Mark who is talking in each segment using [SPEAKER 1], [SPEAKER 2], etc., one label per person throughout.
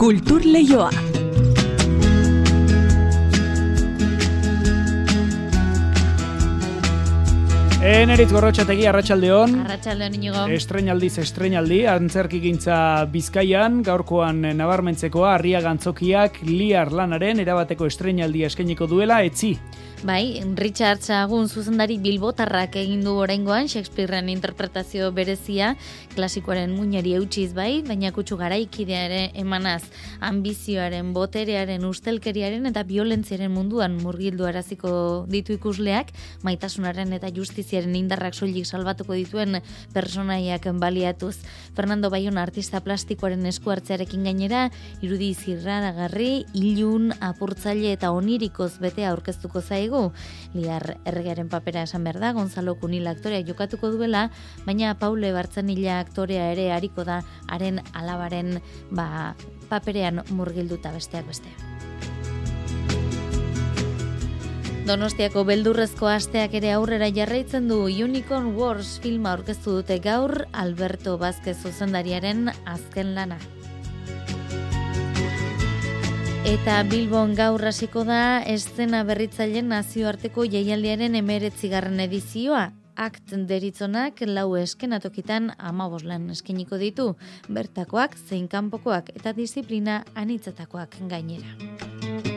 [SPEAKER 1] Kultur Leioa.
[SPEAKER 2] Eneritz gorrotxategi, arratsaldeon.
[SPEAKER 3] Arratxaldeon inigo.
[SPEAKER 2] Estrenaldiz estrenaldi, antzerki gintza bizkaian, gaurkoan nabarmentzekoa, harria gantzokiak, liar lanaren, erabateko estrenaldi eskeniko duela, etzi.
[SPEAKER 3] Bai, Richard Sagun zuzendari bilbotarrak egin du oraingoan Shakespearean interpretazio berezia, klasikoaren muñari eutxiz bai, baina kutsu garaikidea ere emanaz, ambizioaren, boterearen, ustelkeriaren eta violentziaren munduan murgildu araziko ditu ikusleak, maitasunaren eta justiziaren indarrak soilik salbatuko dituen personaiak baliatuz. Fernando Bayon artista plastikoaren esku hartzearekin gainera, irudi zirraragarri, ilun, apurtzaile eta onirikoz betea aurkeztuko zaigu. Liar erregaren papera esan behar da, Gonzalo Kunil aktorea jokatuko duela, baina Paule Bartzanila aktorea ere hariko da, haren alabaren ba, paperean murgilduta besteak beste. Donostiako beldurrezko asteak ere aurrera jarraitzen du Unicorn Wars filma aurkeztu dute gaur Alberto Vázquez zuzendariaren azken lana. Eta Bilbon gaur hasiko da eszena berritzaileen nazioarteko jaialdiaren emeretzigarren edizioa. Akt deritzonak lau eskenatokitan amaboslan eskeniko ditu, bertakoak, zein kanpokoak eta disiplina anitzatakoak gainera.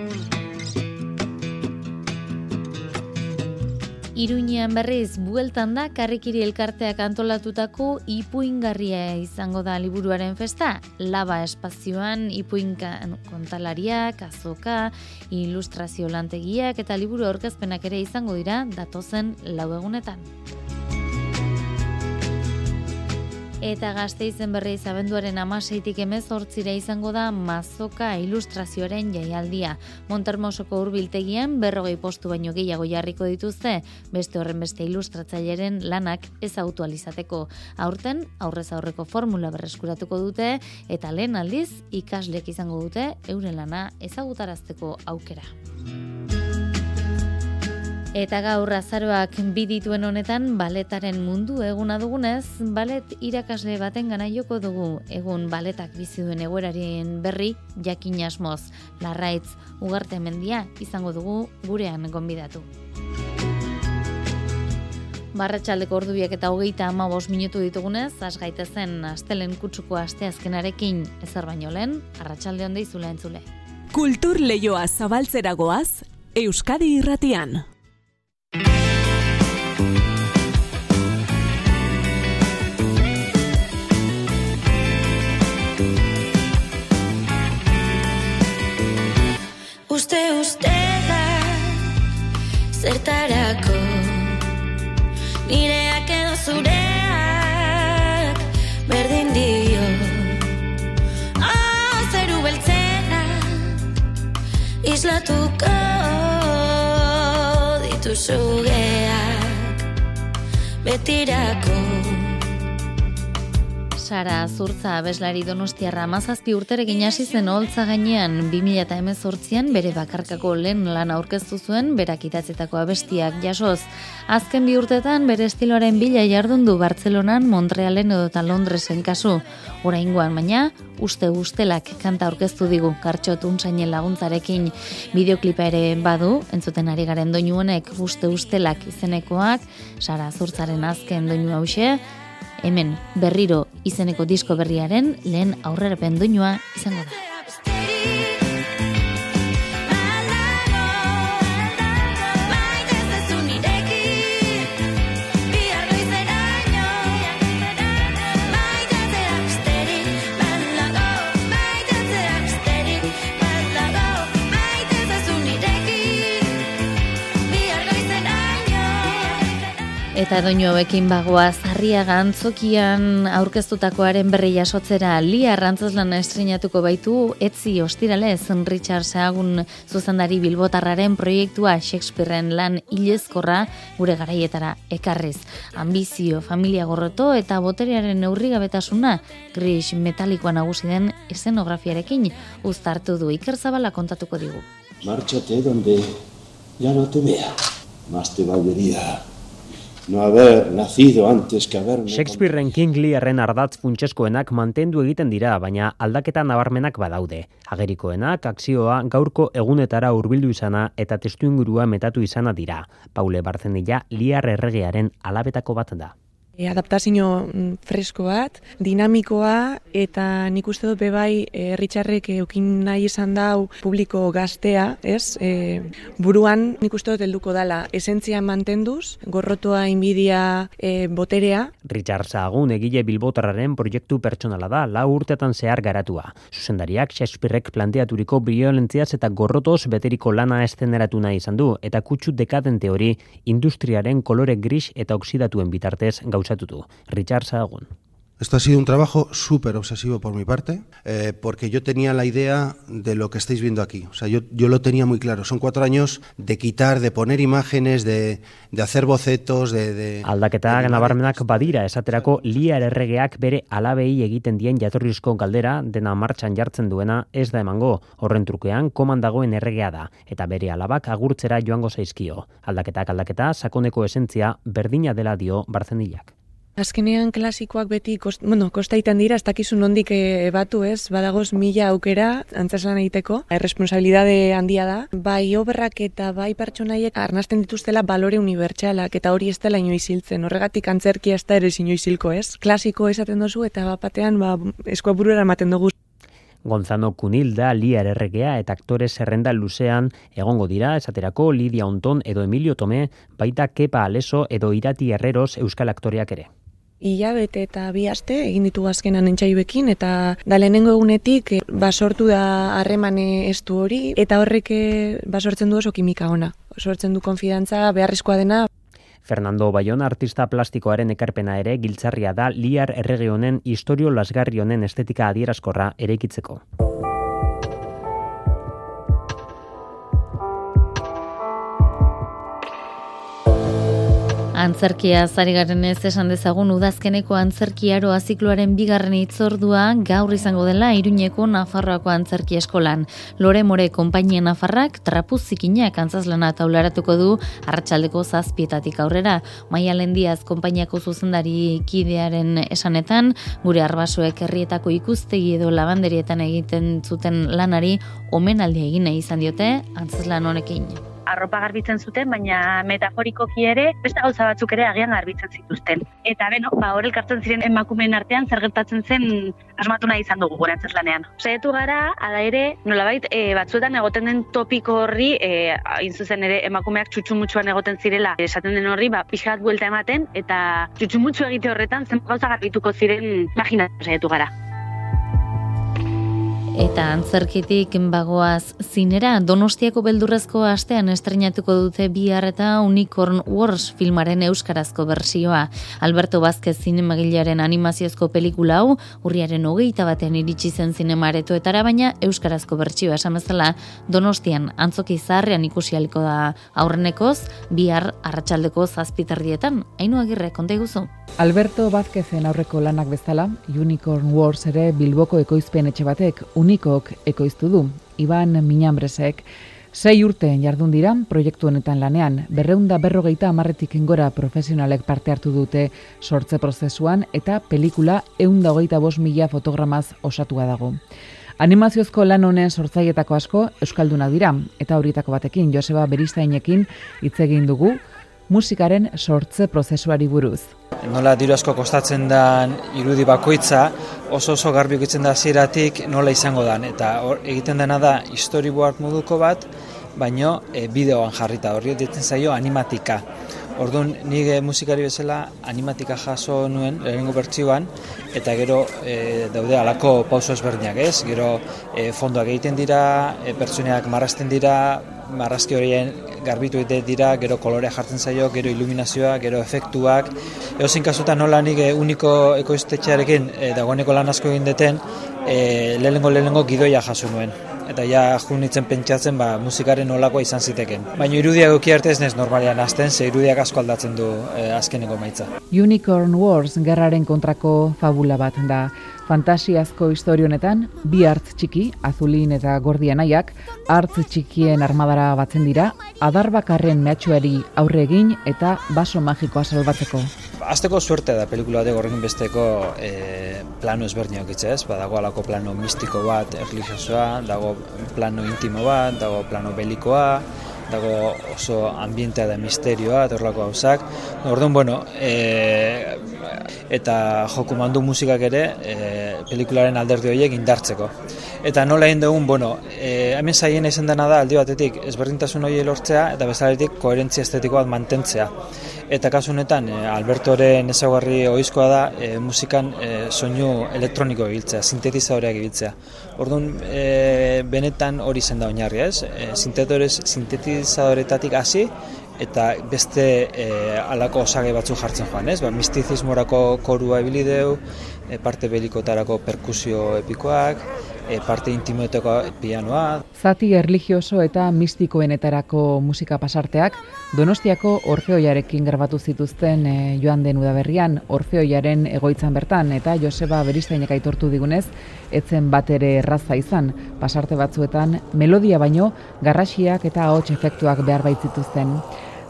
[SPEAKER 3] Iruñean berriz bueltan da karrikiri elkarteak antolatutako ipuingarria izango da liburuaren festa. Laba espazioan ipuinka kontalariak, azoka, ilustrazio lantegiak eta liburu aurkezpenak ere izango dira datozen lau egunetan. Eta gazte izen berri izabenduaren amaseitik emez hortzira izango da mazoka ilustrazioaren jaialdia. Montermosoko urbiltegian berrogei postu baino gehiago jarriko dituzte, beste horren beste ilustratzaileren lanak ez autualizateko. Aurten, aurrez aurreko formula berreskuratuko dute, eta lehen aldiz ikaslek izango dute euren lana ezagutarazteko aukera. Eta gaur azaroak bidituen honetan baletaren mundu eguna dugunez, balet irakasle baten gana joko dugu egun baletak bizi duen egoerarien berri jakin asmoz. Larraitz ugarte mendia izango dugu gurean gonbidatu. Barratxaldeko ordubiak eta hogeita ama minutu ditugunez, asgaitezen astelen kutsuko asteazkenarekin ezer baino lehen, arratsalde honde izula entzule.
[SPEAKER 1] Kultur leioa zabaltzeragoaz, Euskadi irratian.
[SPEAKER 4] Zertarako. Nireak edo zureak Berdin dio. Oh, zeru beltzena Islatuko Dituzugeak Betirako
[SPEAKER 3] Sara Zurtza abeslari donostiarra mazazpi urterekin hasi zen holtza gainean 2018an bere bakarkako lehen lan aurkeztu zuen berak idatzetako abestiak jasoz. Azken bi urtetan bere estiloaren bila jardun du Bartzelonan, Montrealen edo eta Londresen kasu. Oraingoan baina, uste ustelak kanta aurkeztu digu kartxot untsainen laguntzarekin bideoklipa ere badu, entzuten ari garen doinu honek uste ustelak izenekoak, Sara Zurtzaren azken doinu hause, hemen berriro izeneko disko berriaren lehen aurrerapen doinua izango da. Eta doinu hauekin bagoa zarria gantzokian aurkeztutakoaren berri jasotzera li arrantzazlan estrenatuko baitu etzi ostiralez Richard Seagun zuzendari bilbotarraren proiektua Shakespearean lan ilezkorra gure garaietara ekarriz. Ambizio, familia gorroto eta boterearen neurrigabetasuna gris metalikoa nagusi den esenografiarekin uztartu du Iker Zabala kontatuko digu.
[SPEAKER 5] Márchate donde ya no te vea. Más te valdría no haber nacido antes que haberme...
[SPEAKER 6] Shakespearen King Learren ardatz funtseskoenak mantendu egiten dira, baina aldaketa nabarmenak badaude. Agerikoenak, akzioa, gaurko egunetara hurbildu izana eta testuingurua metatu izana dira. Paule Barzenilla, Liar erregearen alabetako bat da.
[SPEAKER 7] E, adaptazio mm, fresko bat, dinamikoa eta nik uste dut bebai Richardrek eukin nahi izan dau publiko gaztea, ez? E, buruan nik uste dut helduko dala esentzia mantenduz, gorrotoa inbidia e, boterea.
[SPEAKER 6] Richard Sagun egile bilbotarraren proiektu pertsonala da, lau urtetan zehar garatua. Zuzendariak Shakespearek planteaturiko violentziaz eta gorrotoz beteriko lana esteneratu nahi izan du, eta kutsu dekadente hori industriaren kolore gris eta oksidatuen bitartez gau gauzatu du. Richard Sahagún.
[SPEAKER 8] Esto ha sido un trabajo súper obsesivo por mi parte, eh, porque yo tenía la idea de lo que estáis viendo aquí. O sea, yo, yo lo tenía muy claro. Son cuatro años de quitar, de poner imágenes, de, de hacer bocetos, de... de
[SPEAKER 6] Aldaketak nabarmenak badira, esaterako liar erregeak bere alabei egiten dien jatorrizko galdera, dena martxan jartzen duena ez da emango. Horren trukean, komandagoen erregea da, eta bere alabak agurtzera joango zaizkio. Aldaketak aldaketa, sakoneko esentzia, berdina dela dio barzenilak.
[SPEAKER 7] Azkenean klasikoak beti kost, bueno, kostaiten dira, ez dakizu nondik batu ez, badagoz mila aukera antzeslan egiteko, erresponsabilidade handia da. Bai oberrak eta bai pertsonaiek arnasten dituztela balore unibertsalak eta hori ez dela inoiz hiltzen, horregatik antzerkia ez da ere inoiz hilko ez. Klasiko esaten dozu eta bapatean ba, eskoa burura ematen dugu.
[SPEAKER 6] Gonzano Kunilda, Liar Erregea eta aktore zerrenda luzean egongo dira, esaterako Lidia Onton edo Emilio Tome, baita Kepa Aleso edo Irati Herreros euskal aktoreak ere
[SPEAKER 7] hilabete eta bi aste egin ditu azkenan entzaiuekin eta da lehenengo egunetik eh, basortu da harremane estu hori eta horrek eh, basortzen du oso kimika ona. Sortzen du konfidantza beharrizkoa dena.
[SPEAKER 6] Fernando Bayon artista plastikoaren ekarpena ere giltzarria da liar errege honen historio lasgarri honen estetika adierazkorra eraikitzeko.
[SPEAKER 3] Antzerkia zari garen ez esan dezagun udazkeneko antzerkiaroa zikloaren bigarren itzordua gaur izango dela iruñeko Nafarroako antzerki eskolan. Lore More konpainia Nafarrak trapuz zikinak antzazlana taularatuko du hartxaldeko zazpietatik aurrera. Maia Lendiaz konpainiako zuzendari kidearen esanetan, gure arbasoek herrietako ikustegi edo labanderietan egiten zuten lanari omenaldi egin izan diote antzazlan honekin
[SPEAKER 9] arropa garbitzen zuten, baina metaforikoki ere beste gauza batzuk ere agian garbitzen zituzten. Eta beno, ba hor elkartzen ziren emakumeen artean zer gertatzen zen asmatu nahi izan dugu gure lanean. Saiatu gara, ala ere, nolabait e, batzuetan egoten den topiko horri, e, zuzen ere emakumeak txutxumutxuan egoten zirela, esaten den horri, ba pixat buelta ematen eta txutxumutxu egite horretan zen gauza garbituko ziren imaginatu saiatu gara.
[SPEAKER 3] Eta antzerkitik bagoaz zinera, Donostiako beldurrezko astean estrenatuko dute bihar eta Unicorn Wars filmaren euskarazko bersioa. Alberto Vázquez zinemagilearen animaziozko pelikula hau, urriaren hogeita batean iritsi zen zinemaretoetara, baina euskarazko bertsioa esamezela Donostian antzoki zaharrean ikusi aliko da aurrenekoz, bihar arratsaldeko zazpitardietan. Hainu agirre, konta iguzu?
[SPEAKER 10] Alberto Vázquezen aurreko lanak bezala, Unicorn Wars ere Bilboko ekoizpen etxe batek unikok ekoiztu du, Iban Minambresek, sei urte jardun dira proiektu honetan lanean, berreunda berrogeita amarretik ingora profesionalek parte hartu dute sortze prozesuan eta pelikula eunda hogeita bos mila fotogramaz osatua dago. Animaziozko lan honen sortzaietako asko Euskaldunak dira, eta horietako batekin Joseba Beristainekin hitz egin dugu, musikaren sortze prozesuari buruz.
[SPEAKER 11] Nola diru asko kostatzen da irudi bakoitza, oso oso garbi egitzen da ziratik nola izango da. Eta or, egiten dena da storyboard moduko bat, baino e, bideoan jarrita horri ditzen zaio animatika. Orduan, nire musikari bezala animatika jaso nuen, lehenengo bertsioan, eta gero e, daude alako pauso ezberdinak ez, gero e, fondoak egiten dira, e, pertsoneak marrasten dira, marrazki horien garbitu egite dira, gero kolorea jartzen zaio, gero iluminazioa, gero efektuak. Zin kasutan nola nik uniko ekoiztetxearekin e, dagoeneko lan asko egin deten, e, lehenengo lehenengo gidoia jaso nuen. Eta ja junitzen pentsatzen ba, musikaren olakoa izan ziteken. Baina irudiak euki arte ez nez normalean azten, ze irudiak asko aldatzen du e, azkeneko maitza.
[SPEAKER 10] Unicorn Wars gerraren kontrako fabula bat da. Fantasiazko historionetan, bi hartz txiki, azulin eta gordian aiak, hartz txikien armadara batzen dira, adarbakarren mehatxuari aurre egin eta baso magikoa salbatzeko.
[SPEAKER 11] Azteko suerte da pelikula de gorrekin besteko e, plano ezberdinak ez? Badago alako plano mistiko bat, erlijiosoa, dago plano intimo bat, dago plano belikoa, dago oso ambientea da misterioa, eta horrelako gauzak. Orduan, bueno, e, eta joku mandu musikak ere e, pelikularen alderdi horiek indartzeko. Eta nola egin dugun, bueno, e, hemen zaien izan dena da aldi batetik ezberdintasun hori lortzea eta bezaletik koherentzia estetiko bat mantentzea. Eta kasu honetan, e, Albertoren ezaugarri ohizkoa da e, musikan e, soinu elektroniko ibiltzea, sintetizadoreak ibiltzea. Orduan, e, benetan hori zen da oinarri, ez? E, sintetizadoretatik hasi eta beste e, alako osagai batzu jartzen joan, ez? Ba, mistizismorako korua ibilideu, e, parte belikotarako perkusio epikoak, e, parte intimoeteko pianoa.
[SPEAKER 10] Zati erligioso eta mistikoenetarako musika pasarteak Donostiako Orfeoiarekin grabatu zituzten e, joan den udaberrian Orfeoiaren egoitzan bertan eta Joseba Beristainek aitortu digunez etzen bat ere erraza izan pasarte batzuetan melodia baino garrasiak eta ahots efektuak behar baitzituzten.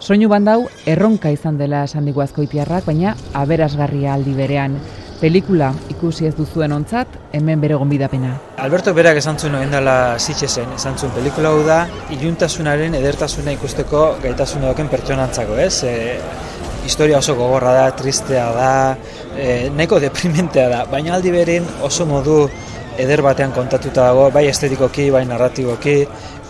[SPEAKER 10] Soinu bandau erronka izan dela esan digu azkoitiarrak, baina aberasgarria aldi berean. Pelikula ikusi ez duzuen ontzat, hemen bere gonbidapena.
[SPEAKER 11] Alberto berak esan zuen oen dela zitxesen, esan zuen pelikula hau da, iluntasunaren edertasuna ikusteko gaitasuna doken pertsonantzako, ez? E, historia oso gogorra da, tristea da, e, nahiko deprimentea da, baina aldi berin oso modu eder batean kontatuta dago, bai estetikoki, bai narratiboki,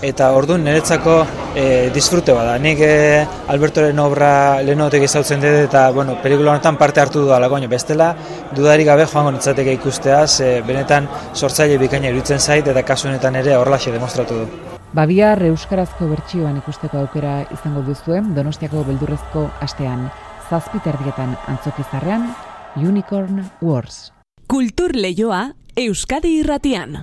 [SPEAKER 11] eta orduan niretzako e, disfrute bada. Nik e, Albertoren obra lehenotek izautzen dut eta bueno, pelikula honetan parte hartu du alako, bestela dudarik gabe joango nitzateke ikusteaz, e, benetan sortzaile bikaina iruditzen zait eta kasu honetan ere horrelaxe demostratu du.
[SPEAKER 10] Babiar Euskarazko bertsioan ikusteko aukera izango duzuen Donostiako beldurrezko astean. Zazpiterdietan antzokizarrean, Unicorn Wars.
[SPEAKER 1] Kultur lehioa Euskadi irratian.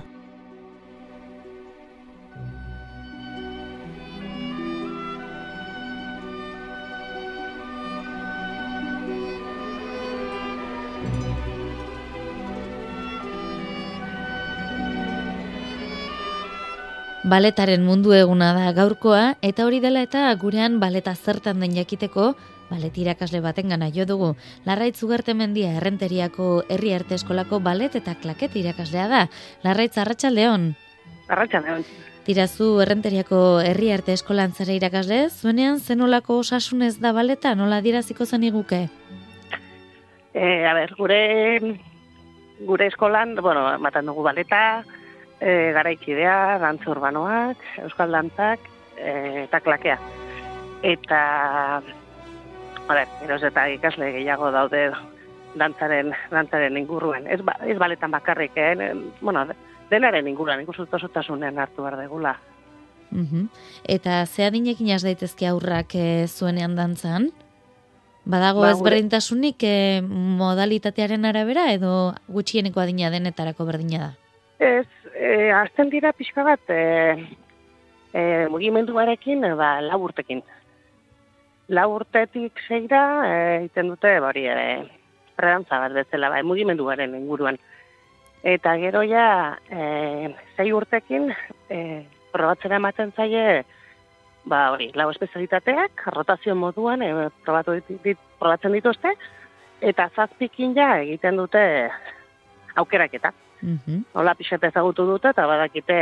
[SPEAKER 3] Baletaren mundu eguna da gaurkoa, eta hori dela eta gurean baleta zertan den jakiteko, balet irakasle baten gana jo dugu. Larraitz Ugarte mendia errenteriako herri arte eskolako balet eta klaket irakaslea da. Larraitz Arratxaldeon.
[SPEAKER 12] Arratxaldeon.
[SPEAKER 3] Tirazu errenteriako herri arte eskolan zara irakasle, zuenean zenolako osasunez da baleta, nola diraziko zen iguke?
[SPEAKER 12] E, a ber, gure, gure eskolan, bueno, matan dugu baleta, e, garaikidea, dantz urbanoak, euskal dantzak, e, eta klakea. Eta, ber, eroz eta ikasle gehiago daude dantzaren, dantzaren inguruen. Ez, ba, ez baletan bakarrik, eh? bueno, denaren inguruan, ikusut osotasunen hartu behar degula.
[SPEAKER 3] Uh Eta ze adinekin jas daitezke aurrak e, zuenean dantzan? Badago ba, ezberdintasunik e, modalitatearen arabera edo gutxieneko adina denetarako berdina da?
[SPEAKER 12] Ez, e, azten dira pixka bat e, e, mugimenduarekin ba, lau urtekin. Lau urtetik zeira, e, iten dute, bari, e, predantza bat bezala, ba, mugimenduaren inguruan. Eta gero ja, e, zei urtekin, e, probatzera ematen zaie, ba, hori, lau espezialitateak, rotazio moduan, e, probatu dit, dit, probatzen dituzte, eta zazpikin ja egiten dute aukeraketa. Mm Hola pixete ezagutu dute eta badakite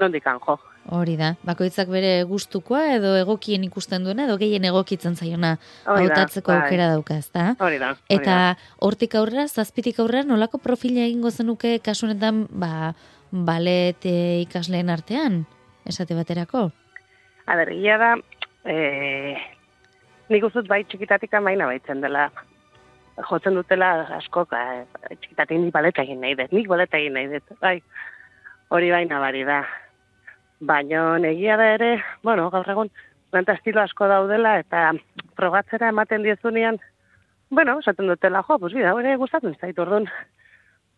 [SPEAKER 12] nondikan jo.
[SPEAKER 3] Hori da, bakoitzak bere gustukoa edo egokien ikusten duena edo gehien egokitzen zaiona hautatzeko bai. aukera dauka, ezta?
[SPEAKER 12] Hori da.
[SPEAKER 3] Eta hortik aurrera, zazpitik aurrera, nolako profila egingo zenuke kasunetan, ba, balet e, ikasleen artean, esate baterako?
[SPEAKER 12] A ber, da, e, nik uzut bai txikitatik amaina baitzen dela jotzen dutela asko, eh, txikitatik ni baleta egin nahi dut, nik baleta egin nahi dut, bai, hori bai nabari da. Baina negia da ere, bueno, gaur egun, nanta estilo asko daudela, eta probatzera ematen diezunean, bueno, esaten dutela, jo, pues bida, hori gustatzen zaitu, orduan,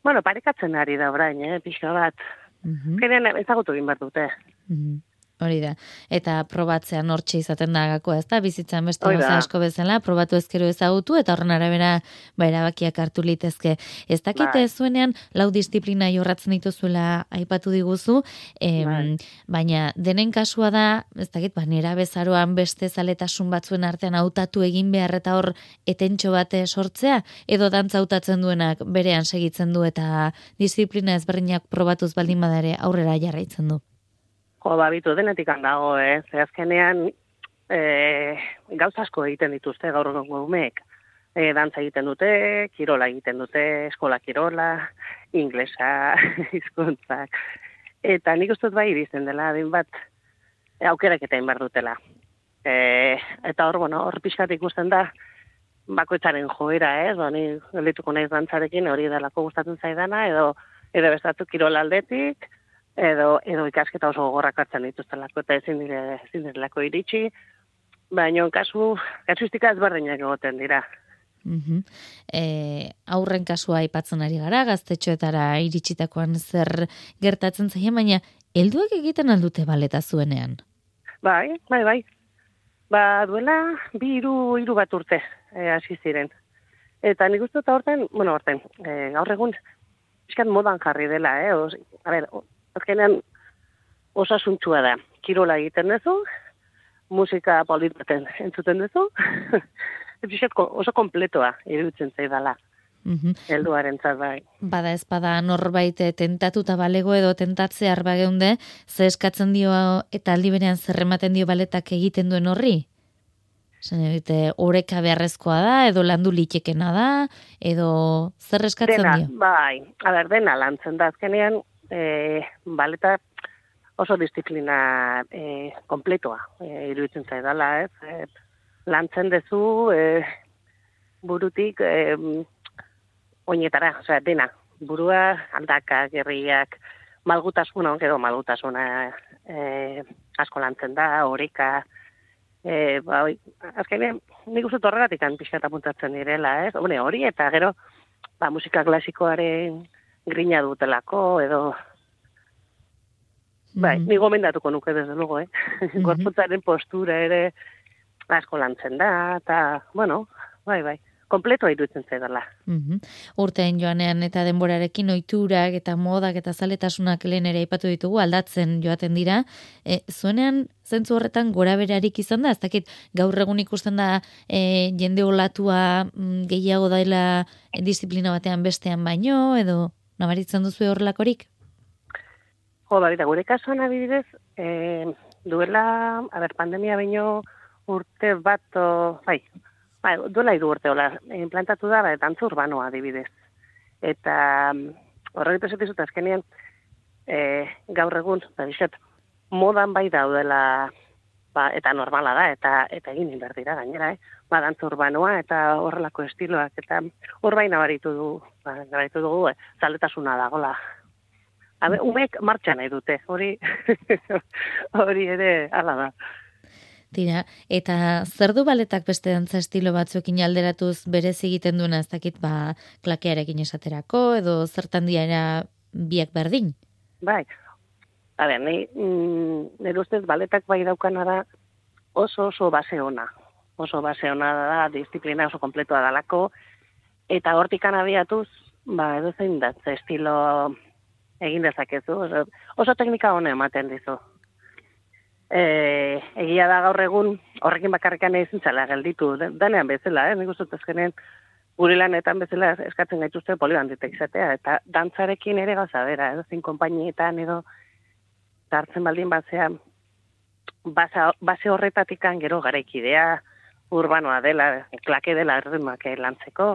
[SPEAKER 12] bueno, parekatzen ari da orain, eh, pixka bat.
[SPEAKER 3] Mhm.
[SPEAKER 12] Geren ezagutu egin behar dute.
[SPEAKER 3] Mhm. Hori da. Eta probatzean hortxe izaten da gakoa, ez da? Bizitzan beste gauza asko bezala, probatu ezkero ezagutu, eta horren arabera ba, erabakiak hartu litezke. Ez dakite
[SPEAKER 12] Bai.
[SPEAKER 3] zuenean, lau disiplina jorratzen dituzuela aipatu diguzu, em,
[SPEAKER 12] Bai.
[SPEAKER 3] baina denen kasua da, ez dakit, ba, nera bezaroan beste zaletasun batzuen artean hautatu egin behar eta hor etentxo bate sortzea, edo dantza hautatzen duenak berean segitzen du eta disiplina ezberdinak probatuz baldin badare aurrera jarraitzen du.
[SPEAKER 12] Jo, babitu denetik handago, eh? Ze azkenean, e, gauza asko egiten dituzte gaur egungo umeek. E, dantza egiten dute, kirola egiten dute, eskola kirola, inglesa, hizkuntzak. Eta nik uste bai irizten dela, adin bat, e, aukerak eta inbar dutela. E, eta hor, bueno, hor pixkat ikusten da, bakoitzaren joera, ez? Ba, ni geldituko naiz dantzarekin, hori delako gustatzen zaidana, edo, edo bestatu kirola aldetik, edo edo ikasketa oso gogorrak hartzen dituztelako eta ezin dire ezin direlako iritsi baina kasu kasuistika ezberdinak egoten dira
[SPEAKER 3] Mhm. E, aurren kasua aipatzen ari gara, gaztetxoetara iritsitakoan zer gertatzen zaien, baina helduek egiten aldute baleta zuenean.
[SPEAKER 12] bai bai bai ba duela bi hiru hiru bat urte eh, hasi ziren eta nik uste dut aurten bueno aurten e, gaur egun pixkat modan jarri dela eh Os, a ber azkenean osasuntsua da kirola egiten duzu musika polit baten entzuten duzu oso kompletoa iruditzen zaidala
[SPEAKER 3] Mhm.
[SPEAKER 12] helduarentzat bai
[SPEAKER 3] Bada ez bada norbait eh, tentatuta balego edo tentatzear bageunde, ze eskatzen dio eta aldi berean zer ematen dio baletak egiten duen horri? Zen egite, oreka beharrezkoa da, edo landu litekena da, edo zer eskatzen
[SPEAKER 12] dena,
[SPEAKER 3] dio?
[SPEAKER 12] bai, a ber, dena lantzen da, azkenean, e, baleta oso disiplina e, kompletoa, e, iruditzen zaidala, ez? E, lantzen dezu, e, burutik, e, oinetara, osea, dena, burua, aldaka, gerriak, malgutasuna, gero malgutasuna e, asko lantzen da, oreka, e, ba, oi, azkenean, nik uste horregatik pixka eta puntatzen direla, ez? Hombre, hori eta gero, ba, musika klasikoaren grina dutelako, edo, bai,
[SPEAKER 3] Mhm.
[SPEAKER 12] ni gomendatuko nuke, desde luego, eh? Gorputzaren postura ere asko lantzen da, eta, bueno, bai, bai, kompletoa iruditzen zaidala.
[SPEAKER 3] Mhm. Urteen joanean eta denborarekin ohiturak eta modak eta zaletasunak lehen ere aipatu ditugu aldatzen joaten dira. E, zuenean zentzu horretan gora berarik izan da, ez dakit gaur egun ikusten da e, jende olatua mm, gehiago daila disiplina batean bestean baino, edo nabaritzen duzu horrelakorik?
[SPEAKER 12] Jo, bai, da, gure kasuan adibidez, eh, duela, a ber, pandemia baino urte bat, o, bai, bai, duela hiru urte, hola, implantatu da, bai, dantza urbanoa adibidez. Eta mm, horrek pesatu zut azkenean, eh, gaur egun, ba, bizet, modan bai daudela, ba, eta normala da, eta eta egin dira gainera, eh? Ba, dantza urbanoa eta horrelako estiloak, eta hor bai nabaritu du, ba, nabaritu dugu, eh, zaletasuna dagola Habe, umek martxa nahi dute, hori hori ere hala da.
[SPEAKER 3] Tira, eta zer du baletak beste dantza estilo batzuekin alderatuz berez egiten duena ez dakit ba klakearekin esaterako edo zertan diara biak berdin?
[SPEAKER 12] Bai. A ber, ni, mm, nire ustez baletak bai daukana da oso oso base ona. Oso base ona da, disiplina oso kompletoa dalako, eta hortikan abiatuz, ba, edo zein datze estilo egin dezakezu. Oso, oso teknika hona ematen dizu. E, egia da gaur egun horrekin bakarrikan ezin zela gelditu, de- denean bezala, eh? nik uste dut azkenean gure lanetan bezala eskatzen gaituzte polibanditek izatea, eta dantzarekin ere gauza bera, edo zein konpainietan edo hartzen baldin batzea basa, base horretatikan gero garaikidea urbanoa dela, klake dela erritmak lantzeko,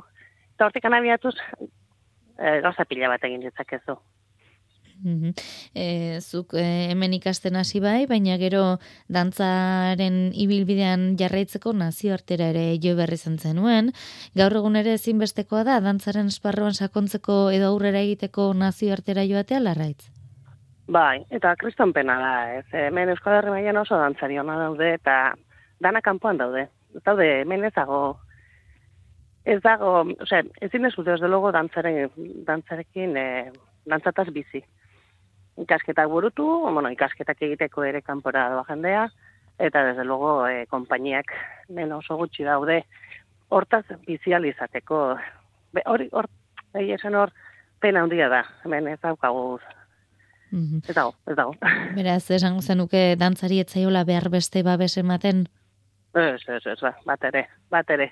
[SPEAKER 12] eta hortikan abiatuz e, gauza pila bat egin ditzakezu.
[SPEAKER 3] Mhm. E, zuk e, hemen ikasten hasi bai, baina gero dantzaren ibilbidean jarraitzeko nazioartera ere jo berri izan zenuen. Gaur egun ere ezinbestekoa da dantzaren esparruan sakontzeko edo aurrera egiteko nazioartera joatea larraitz.
[SPEAKER 12] Bai, eta kristonpena da, ez. Hemen Euskal Herri mailan oso dantzari ona daude, eta dana kanpoan daude. Ez daude, hemen Ez dago, osea, ezin ez dute, desde logo, dantzaren, dantzarekin, e, dantzataz bizi. Ikasketak burutu, bueno, ikasketak egiteko ere kanpora doa jendea, eta desde logo, e, konpainiak, nena oso gutxi daude, hortaz bizial izateko. Be, hori, hor, behi esan hor, pena handia da, hemen ez daukagu,
[SPEAKER 3] Mhm.
[SPEAKER 12] ez dago, ez dago.
[SPEAKER 3] Beraz, esango zenuke dantzari etzaiola behar beste babes ematen?
[SPEAKER 12] Ez, ez, ez, ba, bat ere, bat ere.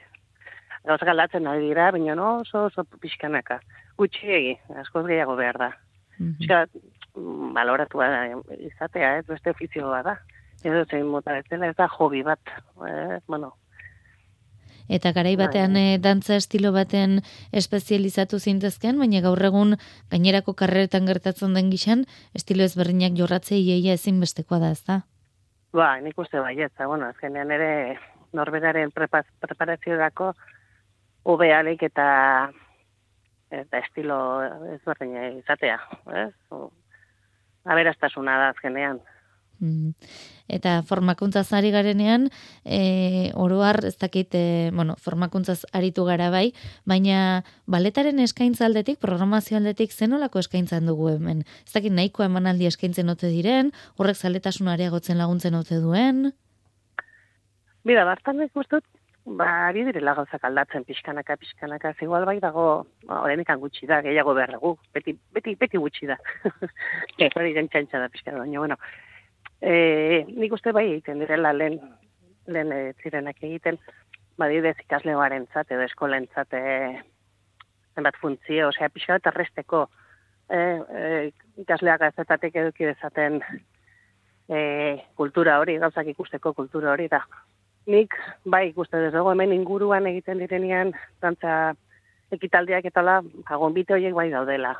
[SPEAKER 12] Gauzak aldatzen ari dira, baina no, oso, oso pixkanaka. Gutxiegi, askoz gehiago behar da.
[SPEAKER 3] Mhm.
[SPEAKER 12] Mm, baloratua da, izatea, ez beste ofizio bat da. Ez zein mota ez dela, ez da hobi bat. Eh, bueno,
[SPEAKER 3] Eta garai batean eh, dantza estilo baten espezializatu zintezken, baina gaur egun gainerako karreretan gertatzen den gixan, estilo ezberdinak jorratzea iaia ezinbestekoa da, ez da?
[SPEAKER 12] Ba, nik uste baiet, bueno, azkenean ere norberaren prepa, preparaziorako hobealik eta eta estilo ezberdina izatea, ez? O, aberastasuna da azkenean.
[SPEAKER 3] Mhm. Eta formakuntzaz ari garenean, e, oroar, ez dakit, e, bueno, formakuntzaz aritu gara bai, baina baletaren eskaintza aldetik, programazio aldetik, zenolako eskaintzan dugu hemen? Ez dakit nahiko emanaldi eskaintzen ote diren, horrek zaletasun areagotzen laguntzen ote duen?
[SPEAKER 12] Mira, bastan ez gustut, ba, ari direla gauzak aldatzen pixkanaka, pixkanaka, ez igual bai dago, ba, gutxi da, gehiago behar dugu, beti, beti, beti gutxi da. Ez hori gentxantxa da pixkanaka, baina, bueno, e, nik uste bai egiten direla lehen, lehen e, zirenak egiten, badidez ikaslegoaren zat, edo eskolentzat, e, zenbat funtzio, osea, pixka bat arresteko, e, e, ikasleak azetatik eduki dezaten e, kultura hori, gauzak ikusteko kultura hori, da, nik bai ikuste ez dago hemen inguruan egiten direnean dantza ekitaldiak eta la agonbite horiek bai daudela.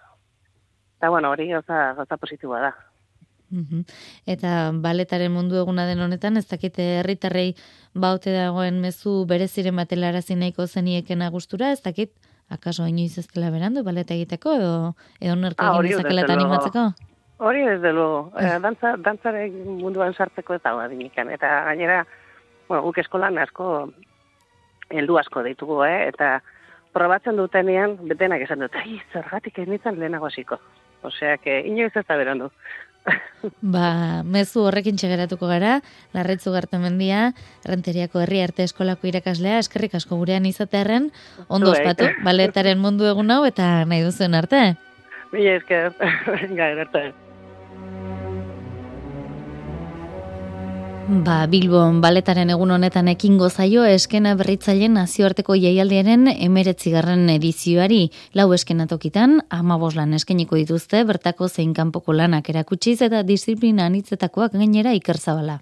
[SPEAKER 12] Eta bueno, hori gauza, gauza positiboa da.
[SPEAKER 3] Mhm. Eta baletaren mundu eguna den honetan, ez dakite herritarrei baute dagoen mezu bereziren batelarazi nahiko zenieken gustura, ez dakit, akaso inoiz ez dela berandu baleta egiteko, edo, edo nerko
[SPEAKER 12] Ah,
[SPEAKER 3] egin eta
[SPEAKER 12] luego.
[SPEAKER 3] animatzeko?
[SPEAKER 12] Hori ez de luego, eh, dantza, dantzaren munduan sartzeko ez dago adinikan. Eta gainera, bueno, guk eskolan asko heldu asko ditugu, eh? eta probatzen dutenean, betenak esan dut, ai, zergatik ez nintzen lehenago hasiko. Osea, que inoiz ez da berandu.
[SPEAKER 3] Ba, mezu horrekin txegeratuko gara, larretzu gartamendia, renteriako herri arte eskolako irakaslea, eskerrik asko gurean izatearen, ondo ospatu, baletaren mundu egun hau eta nahi duzuen arte.
[SPEAKER 12] Mila esker, venga, erte.
[SPEAKER 3] Ba, Bilbon baletaren egun honetan ekingo zaio eskena berritzaileen nazioarteko jaialdiaren emeretzigarren edizioari. Lau eskenatokitan, amabos lan eskeniko dituzte, bertako zein kanpoko lanak erakutsiz eta disiplina anitzetakoak gainera ikerzabala.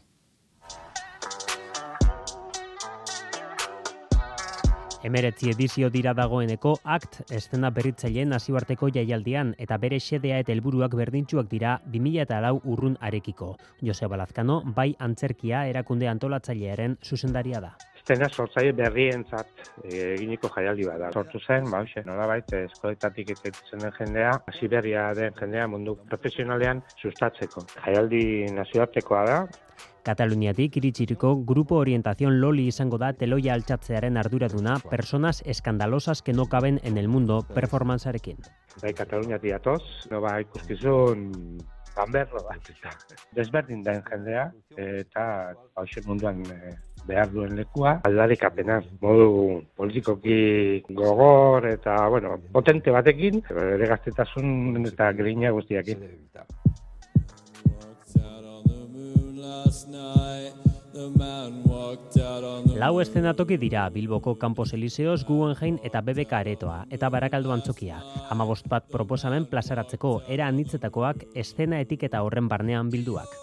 [SPEAKER 6] Emeretzi edizio dira dagoeneko akt estena berritzaileen nazioarteko jaialdian eta bere xedea eta helburuak berdintsuak dira 2004 urrun arekiko. Joseba Lazkano, bai antzerkia erakunde antolatzailearen zuzendaria da.
[SPEAKER 13] Estena sortzaile berrientzat eh, eginiko jaialdi bat da. Sortu zen, ba, hoxe, nolabait, eh, eskoletatik eten den jendea, hasi berria den jendea mundu profesionalean sustatzeko. Jaialdi nazioartekoa da,
[SPEAKER 6] Kataluniatik iritsiriko Grupo Orientación Loli izango da teloia altxatzearen arduraduna personas escandalosas que no caben en el mundo performancearekin.
[SPEAKER 13] bai Kataluniatik datoz, no ba ikuskizun ganberro bat, eta desberdin den jendea, eta hauxe munduan eh, behar duen lekua, aldarikapena, modu politikoki gogor eta, bueno, potente batekin, ere gaztetasun eta grina guztiakin.
[SPEAKER 6] Lau eszenatoki dira Bilboko Campos Elíseos, Guggenheim eta BBK Aretoa eta Barakaldo Antzokia. Hamabost bat proposamen plazaratzeko era anitzetakoak eszena etiketa horren barnean bilduak.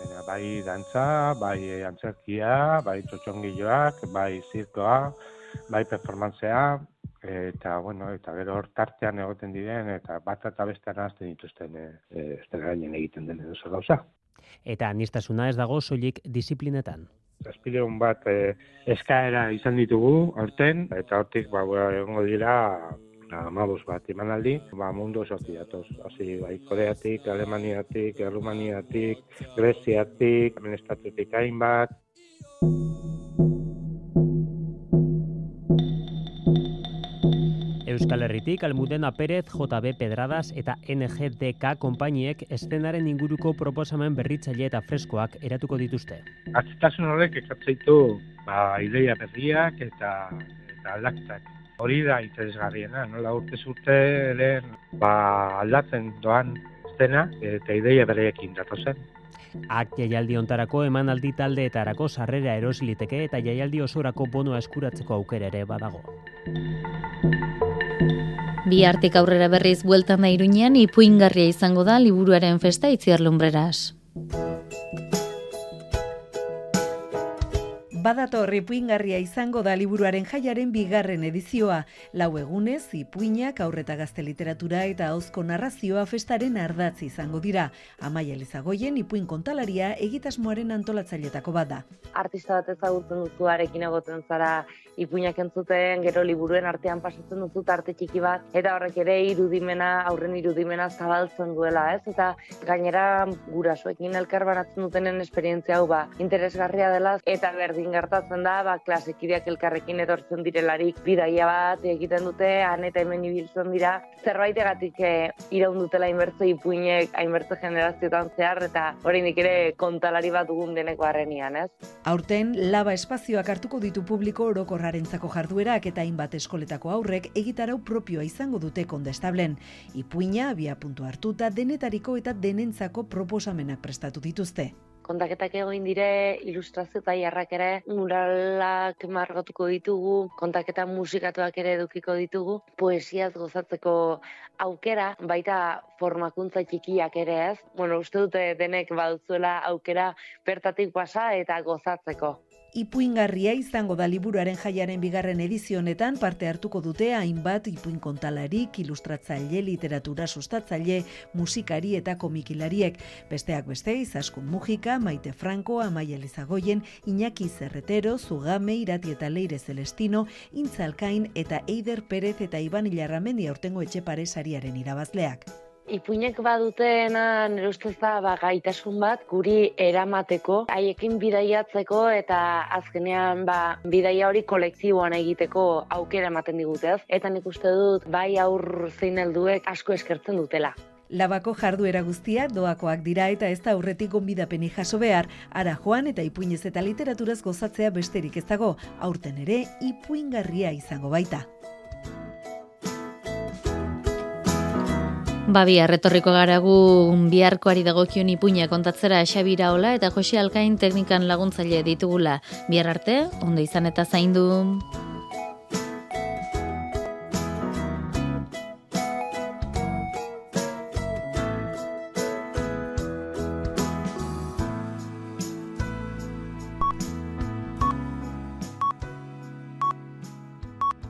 [SPEAKER 13] Dena, bai dantza, bai antzerkia, bai txotxongiloak, bai zirkoa, bai performantzea, eta, bueno, eta gero hor tartean egoten diren, eta bat eta bestean azten dituzten, e, e, egiten den edo gauza.
[SPEAKER 6] Eta anistasuna ez dago soilik disiplinetan.
[SPEAKER 13] Zazpileun bat e, eskaera izan ditugu aurten, eta hortik ba, ba, egongo dira amabos bat emanaldi, ba, mundu osotik datoz. Hasi, bai, Koreatik, Alemaniatik, Errumaniatik, Greziatik, hemen estatutik hainbat.
[SPEAKER 6] Euskal Herritik, Almudena Perez, JB Pedradas eta NGDK konpainiek estenaren inguruko proposamen berritzaile eta freskoak eratuko dituzte.
[SPEAKER 13] Atzitasun horrek ekatzeitu ba, ideia berriak eta, eta aldaktak. Hori da interesgarriena, nola urte zurte lehen ba, aldatzen doan zena eta ideia berriekin datozen.
[SPEAKER 6] Ak jaialdi ontarako emanaldi taldeetarako sarrera erosi liteke eta jaialdi osorako bonoa eskuratzeko aukera ere badago.
[SPEAKER 3] Bi artik aurrera berriz bueltan da iruñean ipuingarria izango da liburuaren festa itziar lumbreras.
[SPEAKER 14] Badator ipuingarria izango da liburuaren jaiaren bigarren edizioa. Lau egunez, ipuinak aurreta gazte literatura eta hauzko narrazioa festaren ardatz izango dira. Amaia Elizagoien ipuin kontalaria egitasmoaren antolatzailetako bada.
[SPEAKER 15] Artista bat ezagutzen duzu arekin egoten zara ipuinak entzuten, gero liburuen artean pasatzen duzu arte txiki bat, eta horrek ere irudimena, aurren irudimena zabaltzen duela, ez? Eta gainera gurasoekin elkar banatzen dutenen esperientzia hau ba, interesgarria dela, eta berdin gertatzen da, ba, klasekideak elkarrekin etortzen direlarik bidaia bat egiten dute, han eta hemen ibiltzen dira, zerbaitegatik e, iraun dutela inbertze ipuinek, hainbertze generazioetan zehar, eta oraindik ere kontalari bat dugun deneko harrenian, ez?
[SPEAKER 14] Aurten, laba espazioak hartuko ditu publiko orokorrarentzako jarduerak eta hainbat eskoletako aurrek egitarau propioa izango dute kondestablen. Ipuina, abia puntu hartuta, denetariko eta denentzako proposamenak prestatu dituzte
[SPEAKER 15] kontaketak egin dire, ilustrazio eta jarrak ere, muralak margotuko ditugu, kontaketa musikatuak ere edukiko ditugu, poesiaz gozatzeko aukera, baita formakuntza txikiak ere ez. Bueno, uste dute denek baduzuela aukera bertatik pasa eta gozatzeko
[SPEAKER 14] ipuingarria izango da liburuaren jaiaren bigarren edizionetan parte hartuko dute hainbat ipuin kontalarik, ilustratzaile, literatura sustatzaile, musikari eta komikilariek. Besteak beste, izaskun mugika, maite franco, amaia elizagoien, Iñaki Zerretero, Zugame, Irati eta Leire Celestino, Intzalkain eta Eider Perez eta Iban Ilarramendi aurtengo etxe pare sariaren irabazleak.
[SPEAKER 15] Ipuinek badutena nire ustez da ba, gaitasun bat guri eramateko, haiekin bidaiatzeko eta azkenean ba, bidaia hori kolektiboan egiteko aukera ematen digutez. Eta nik uste dut bai aur zein helduek asko eskertzen dutela.
[SPEAKER 14] Labako jarduera guztiak doakoak dira eta ez da aurretik gonbidapeni jaso behar, ara joan eta ipuinez eta literaturaz gozatzea besterik ez dago, aurten ere ipuingarria izango baita.
[SPEAKER 3] Babi, arretorriko garagu biharkoari dagokion ipuina kontatzera Xabira Ola eta Jose Alkain teknikan laguntzaile ditugula. Bihar arte, ondo izan eta zaindu.